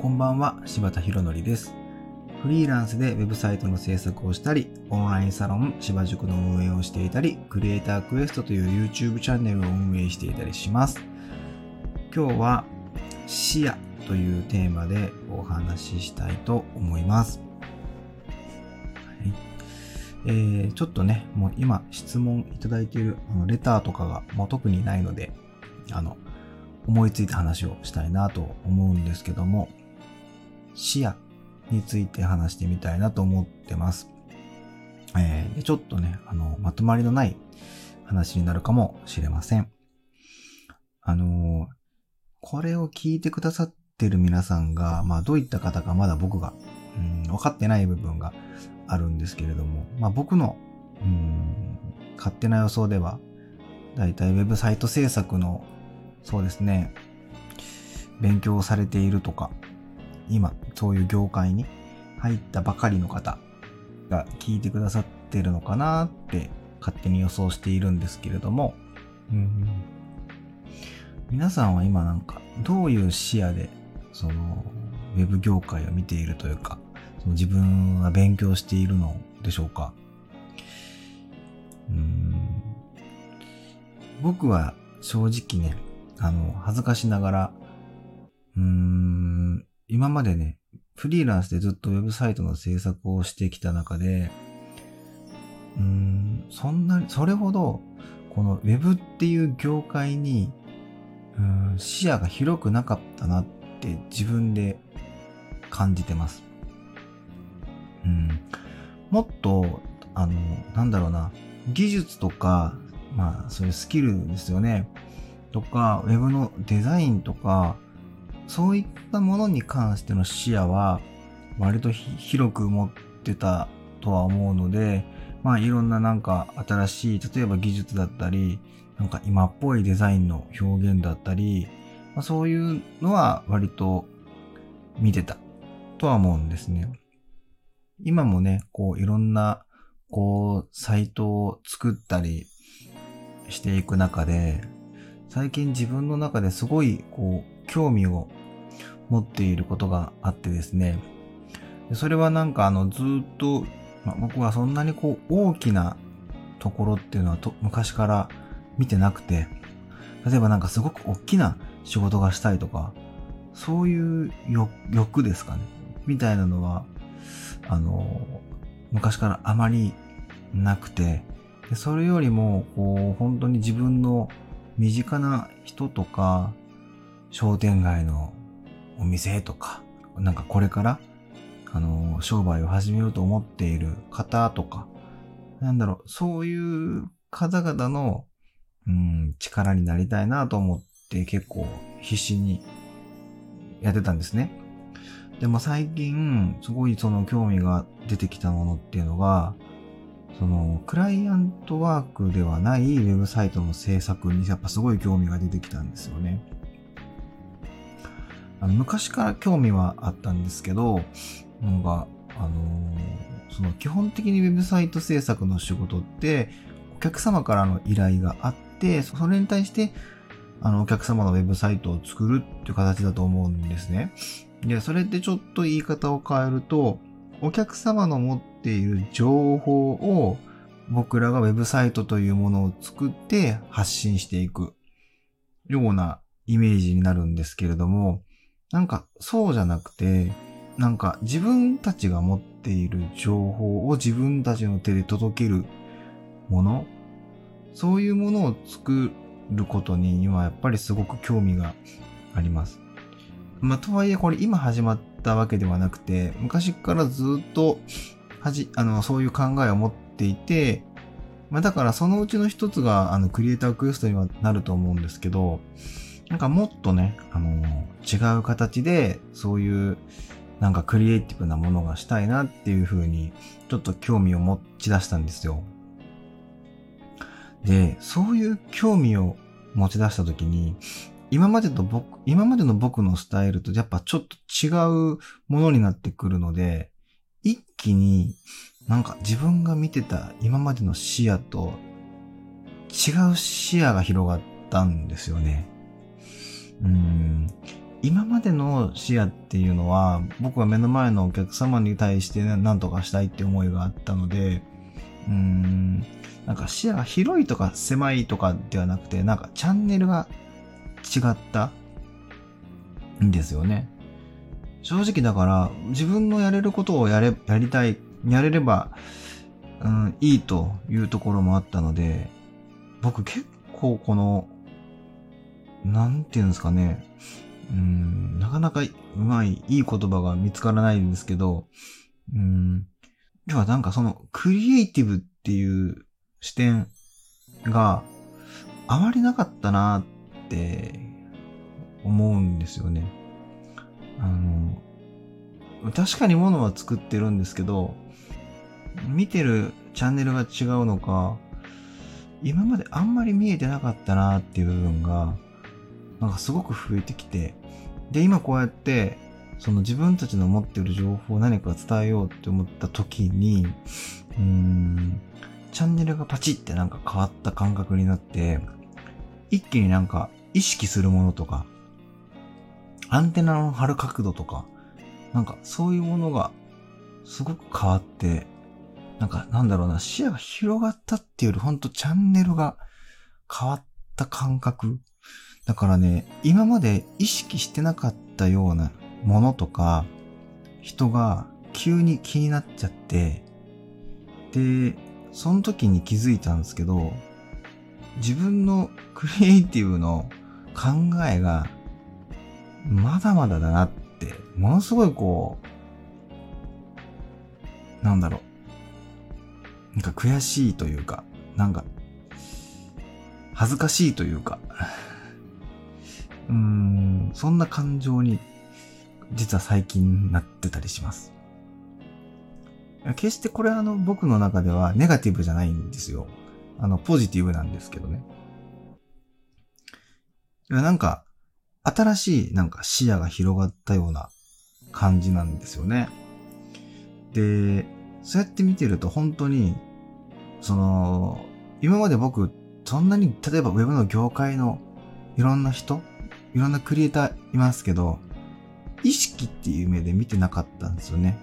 こんばんは、柴田博則です。フリーランスでウェブサイトの制作をしたり、オンラインサロン柴塾の運営をしていたり、クリエイタークエストという YouTube チャンネルを運営していたりします。今日は視野というテーマでお話ししたいと思います。はいえー、ちょっとね、もう今質問いただいているあのレターとかがもう特にないので、あの、思いついた話をしたいなと思うんですけども、視野について話してみたいなと思ってます。えー、でちょっとね、あの、まとまりのない話になるかもしれません。あのーこれを聞いてくださってる皆さんが、まあどういった方かまだ僕が、うん、分かってない部分があるんですけれども、まあ僕の、うん、勝手な予想では、だいたいウェブサイト制作の、そうですね、勉強をされているとか、今、そういう業界に入ったばかりの方が聞いてくださってるのかなって勝手に予想しているんですけれども、うん、皆さんは今なんかどういう視野でそのウェブ業界を見ているというか、その自分は勉強しているのでしょうか？うん。僕は正直ね、あの、恥ずかしながら、うーん、今までね、フリーランスでずっとウェブサイトの制作をしてきた中で、うーん、そんなに、それほど、このウェブっていう業界に、うん、視野が広くなかったなって自分で感じてます。うん。もっと、あの、なんだろうな、技術とか、まあ、そういうスキルですよね。とか、ウェブのデザインとか、そういったものに関しての視野は、割と広く持ってたとは思うので、まあ、いろんななんか新しい、例えば技術だったり、なんか今っぽいデザインの表現だったり、まあ、そういうのは割と見てたとは思うんですね。今もね、こういろんな、こう、サイトを作ったりしていく中で、最近自分の中ですごい、こう、興味を持っていることがあってですね。それはなんかあの、ずっと、まあ、僕はそんなにこう、大きなところっていうのはと昔から見てなくて、例えばなんかすごく大きな仕事がしたいとか、そういう欲欲ですかね。みたいなのは、あの、昔からあまりなくて、でそれよりも、こう、本当に自分の身近な人とか、商店街のお店とか、なんかこれから、あの、商売を始めようと思っている方とか、なんだろう、そういう方々の、うん、力になりたいなと思って結構必死にやってたんですね。でも最近、すごいその興味が出てきたものっていうのが、その、クライアントワークではないウェブサイトの制作にやっぱすごい興味が出てきたんですよね。あの昔から興味はあったんですけど、なんか、あのーその基本的にウェブサイト制作の仕事って、お客様からの依頼があって、それに対して、あの、お客様のウェブサイトを作るっていう形だと思うんですね。で、それってちょっと言い方を変えると、お客様の持っている情報を僕らがウェブサイトというものを作って発信していくようなイメージになるんですけれども、なんかそうじゃなくて、なんか自分たちが持っている情報を自分たちの手で届けるもの、そういうものを作ることに今やっぱりすごく興味があります。まあ、とはいえこれ今始まったわけではなくて、昔からずっと、はじ、あの、そういう考えを持っていて、まあ、だからそのうちの一つが、あの、クリエイタークエストにはなると思うんですけど、なんかもっとね、あの、違う形で、そういう、なんかクリエイティブなものがしたいなっていう風に、ちょっと興味を持ち出したんですよ。で、そういう興味を持ち出したときに、今までと僕、今までの僕のスタイルとやっぱちょっと違うものになってくるので、一気になんか自分が見てた今までの視野と違う視野が広がったんですよね。うん。今までの視野っていうのは、僕は目の前のお客様に対して何とかしたいって思いがあったので、うーん、なんか視野が広いとか狭いとかではなくて、なんかチャンネルが違ったんですよね。正直だから自分のやれることをやれ、やりたい、やれれば、うん、いいというところもあったので、僕結構この、なんていうんですかね、うん、なかなかうまい、いい言葉が見つからないんですけど、うん、要はなんかそのクリエイティブっていう視点があまりなかったなって思うんですよね。あの、確かに物は作ってるんですけど、見てるチャンネルが違うのか、今まであんまり見えてなかったなっていう部分が、なんかすごく増えてきて、で、今こうやって、その自分たちの持ってる情報を何か伝えようって思った時に、うん、チャンネルがパチってなんか変わった感覚になって、一気になんか意識するものとか、アンテナの張る角度とか、なんかそういうものがすごく変わって、なんかなんだろうな、視野が広がったっていうよりほんとチャンネルが変わった感覚。だからね、今まで意識してなかったようなものとか、人が急に気になっちゃって、で、その時に気づいたんですけど、自分のクリエイティブの考えが、まだまだだなって、ものすごいこう、なんだろう。なんか悔しいというか、なんか、恥ずかしいというか、うん、そんな感情に、実は最近なってたりします。決してこれはあの僕の中ではネガティブじゃないんですよ。あの、ポジティブなんですけどね。いやなんか、新しいなんか視野が広がったような感じなんですよね。で、そうやって見てると本当に、その、今まで僕、そんなに、例えばウェブの業界のいろんな人、いろんなクリエイターいますけど、意識っていう目で見てなかったんですよね。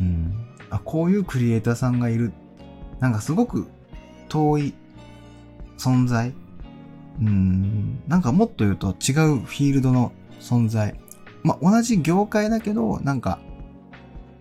うん。あ、こういうクリエイターさんがいる。なんかすごく遠い存在。うん。なんかもっと言うと違うフィールドの存在。まあ、同じ業界だけど、なんか、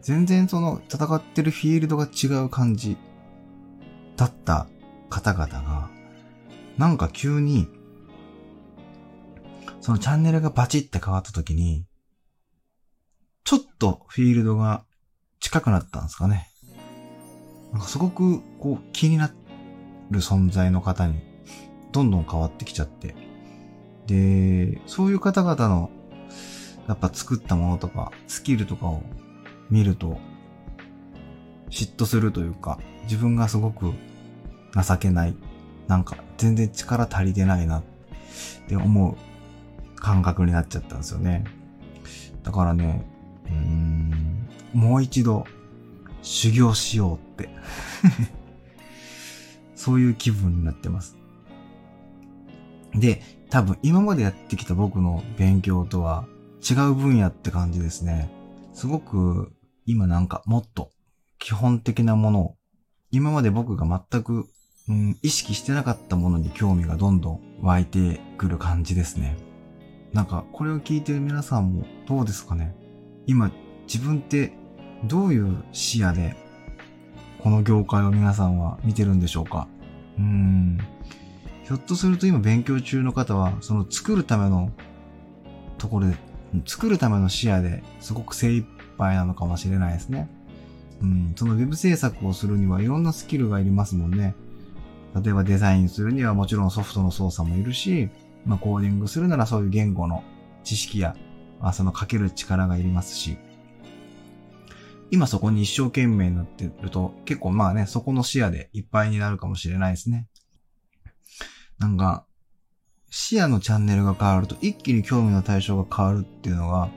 全然その戦ってるフィールドが違う感じだった方々が、なんか急に、そのチャンネルがバチって変わった時に、ちょっとフィールドが近くなったんですかね。なんかすごくこう気になる存在の方にどんどん変わってきちゃって。で、そういう方々のやっぱ作ったものとかスキルとかを見ると嫉妬するというか自分がすごく情けない。なんか全然力足りてないなって思う感覚になっちゃったんですよね。だからね、うーん、もう一度修行しようって そういう気分になってます。で、多分今までやってきた僕の勉強とは違う分野って感じですね。すごく今なんかもっと基本的なものを今まで僕が全く、うん、意識してなかったものに興味がどんどん湧いてくる感じですね。なんかこれを聞いてる皆さんもどうですかね？今自分ってどういう視野でこの業界を皆さんは見てるんでしょうか？うん。ひょっとすると今勉強中の方は、その作るためのところで、作るための視野ですごく精一杯なのかもしれないですね。うん、その web 制作をするにはいろんなスキルがいりますもんね。例えばデザインするにはもちろんソフトの操作もいるし、まあコーディングするならそういう言語の知識や、まあ、そのかける力がいりますし、今そこに一生懸命になってると、結構まあね、そこの視野でいっぱいになるかもしれないですね。なんか、視野のチャンネルが変わると一気に興味の対象が変わるっていうのが、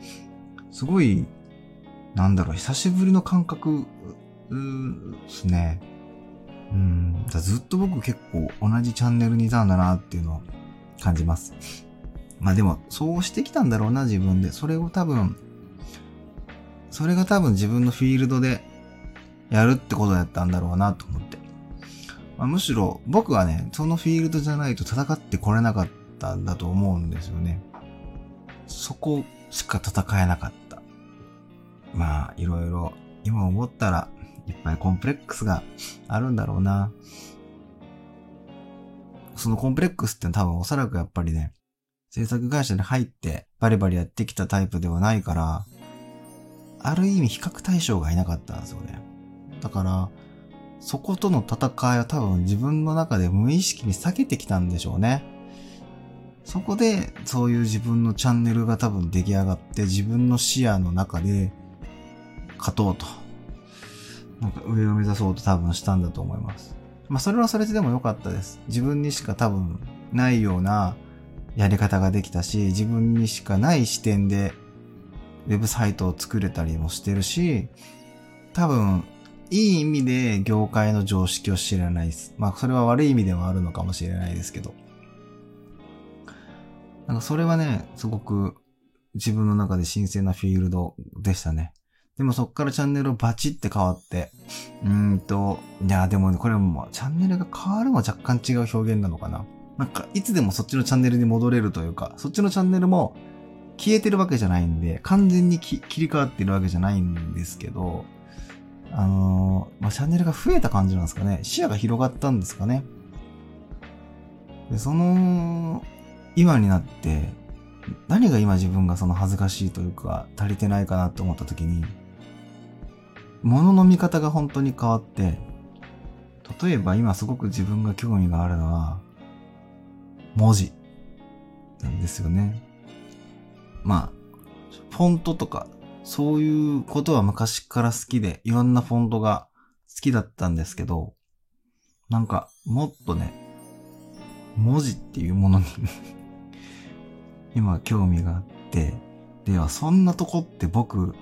すごい、なんだろう、久しぶりの感覚ですね。うん。ずっと僕結構同じチャンネルにいたんだなっていうのを感じます。まあでも、そうしてきたんだろうな、自分で。それを多分、それが多分自分のフィールドでやるってことやったんだろうなと思って。まあ、むしろ僕はね、そのフィールドじゃないと戦ってこれなかったんだと思うんですよね。そこしか戦えなかった。まあ、いろいろ今思ったらいっぱいコンプレックスがあるんだろうな。そのコンプレックスって多分おそらくやっぱりね、制作会社に入ってバリバリやってきたタイプではないから、ある意味比較対象がいなかったんですよね。だから、そことの戦いは多分自分の中で無意識に避けてきたんでしょうね。そこで、そういう自分のチャンネルが多分出来上がって、自分の視野の中で、勝とうと。なんか上を目指そうと多分したんだと思います。まあそれはそれででも良かったです。自分にしか多分ないようなやり方ができたし、自分にしかない視点でウェブサイトを作れたりもしてるし、多分いい意味で業界の常識を知らないです。まあそれは悪い意味でもあるのかもしれないですけど。なんかそれはね、すごく自分の中で新鮮なフィールドでしたね。でもそっからチャンネルをバチって変わって、うーんと、いやでもこれもチャンネルが変わるのは若干違う表現なのかな。なんかいつでもそっちのチャンネルに戻れるというか、そっちのチャンネルも消えてるわけじゃないんで、完全に切り替わってるわけじゃないんですけど、あのー、まあ、チャンネルが増えた感じなんですかね。視野が広がったんですかね。で、その、今になって、何が今自分がその恥ずかしいというか、足りてないかなって思った時に、物の見方が本当に変わって、例えば今すごく自分が興味があるのは、文字なんですよね。まあ、フォントとかそういうことは昔から好きで、いろんなフォントが好きだったんですけど、なんか、もっとね、文字っていうものに 今興味があって、では、そんなとこって僕、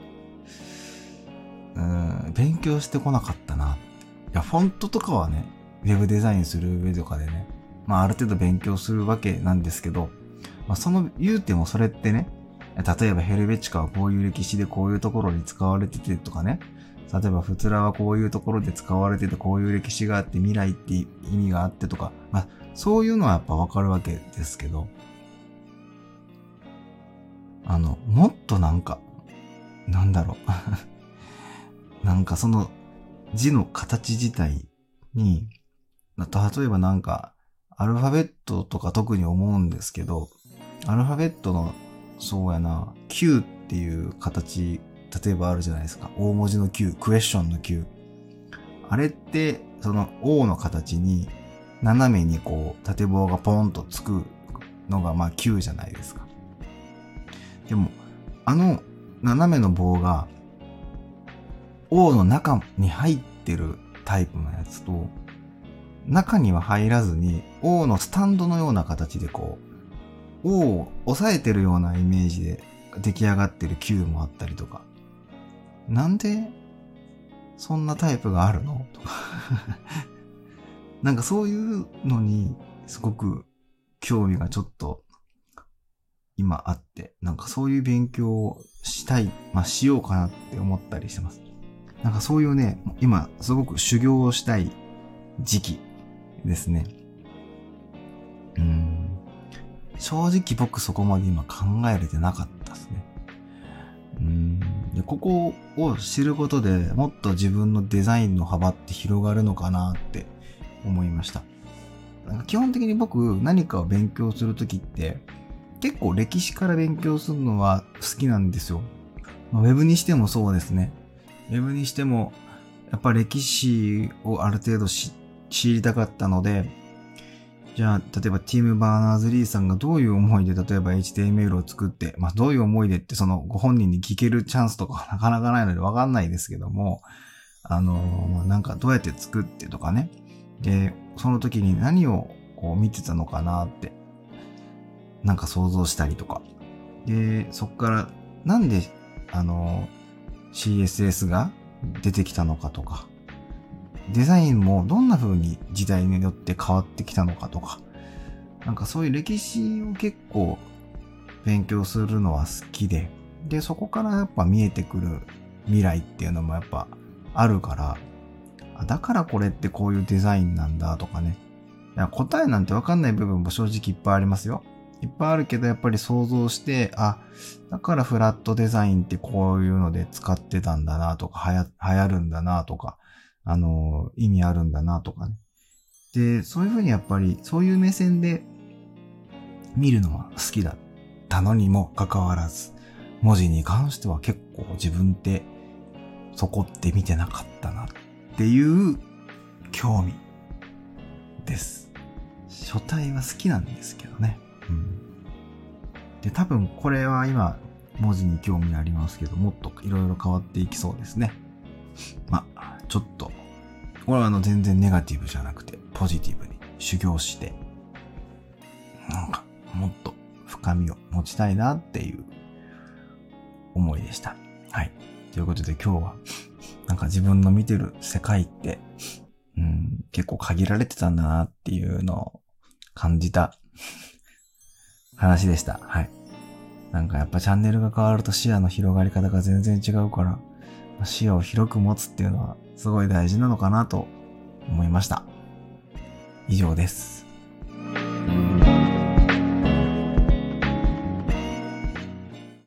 うん、勉強してこなかったな。いや、フォントとかはね、ウェブデザインする上とかでね、まあある程度勉強するわけなんですけど、まあその言うてもそれってね、例えばヘルベチカはこういう歴史でこういうところに使われててとかね。例えばフツラはこういうところで使われててこういう歴史があって未来って意味があってとか、まあそういうのはやっぱわかるわけですけど、あの、もっとなんか、なんだろう なんかその字の形自体に、例えばなんか、アルファベットとか特に思うんですけど、アルファベットのそうやな。Q っていう形、例えばあるじゃないですか。大文字の Q、クエスチョンの Q。あれって、その O の形に、斜めにこう、縦棒がポンとつくのが、まあ Q じゃないですか。でも、あの斜めの棒が、O の中に入ってるタイプのやつと、中には入らずに、O のスタンドのような形でこう、を抑えてるようなイメージで出来上がってる Q もあったりとか。なんで、そんなタイプがあるの？とか なんかそういうのに、すごく興味がちょっと今あって、なんかそういう勉強をしたい、まあしようかなって思ったりしてます。なんかそういうね、今すごく修行をしたい時期ですね。うん。正直僕そこまで今考えれてなかったですね。うんでここを知ることでもっと自分のデザインの幅って広がるのかなって思いました。なんか基本的に僕何かを勉強するときって結構歴史から勉強するのは好きなんですよ。まウェブにしてもそうですね。ウェブにしてもやっぱ歴史をある程度知りたかったのでじゃあ、例えばティム・バーナーズ・リーさんがどういう思いで例えば HTML を作って、まあどういう思いでってそのご本人に聞けるチャンスとか なかなかないのでわかんないですけども、あの、まあ、なんかどうやって作ってとかね。で、その時に何をこう見てたのかなって、なんか想像したりとか。で、そっからなんで、あの、CSS が出てきたのかとか。デザインもどんな風に時代によって変わってきたのかとか、なんかそういう歴史を結構勉強するのは好きで、で、そこからやっぱ見えてくる未来っていうのもやっぱあるから、だからこれってこういうデザインなんだとかね。いや答えなんてわかんない部分も正直いっぱいありますよ。いっぱいあるけどやっぱり想像して、あ、だからフラットデザインってこういうので使ってたんだなとか、流行るんだなとか、あの、意味あるんだなとかね。で、そういうふうにやっぱり、そういう目線で見るのは好きだったのにもかかわらず、文字に関しては結構自分ってそこって見てなかったなっていう興味です。書体は好きなんですけどね。うん。で、多分これは今文字に興味ありますけど、もっといろいろ変わっていきそうですね。まあ、ちょっと、これはあの全然ネガティブじゃなくて、ポジティブに修行して、なんか、もっと深みを持ちたいなっていう思いでした。はい。ということで今日は、なんか自分の見てる世界って、うん、結構限られてたんだなっていうのを感じた話でした。はい。なんかやっぱチャンネルが変わると視野の広がり方が全然違うから、視野を広く持つっていうのはすごい大事なのかなと思いました。以上です。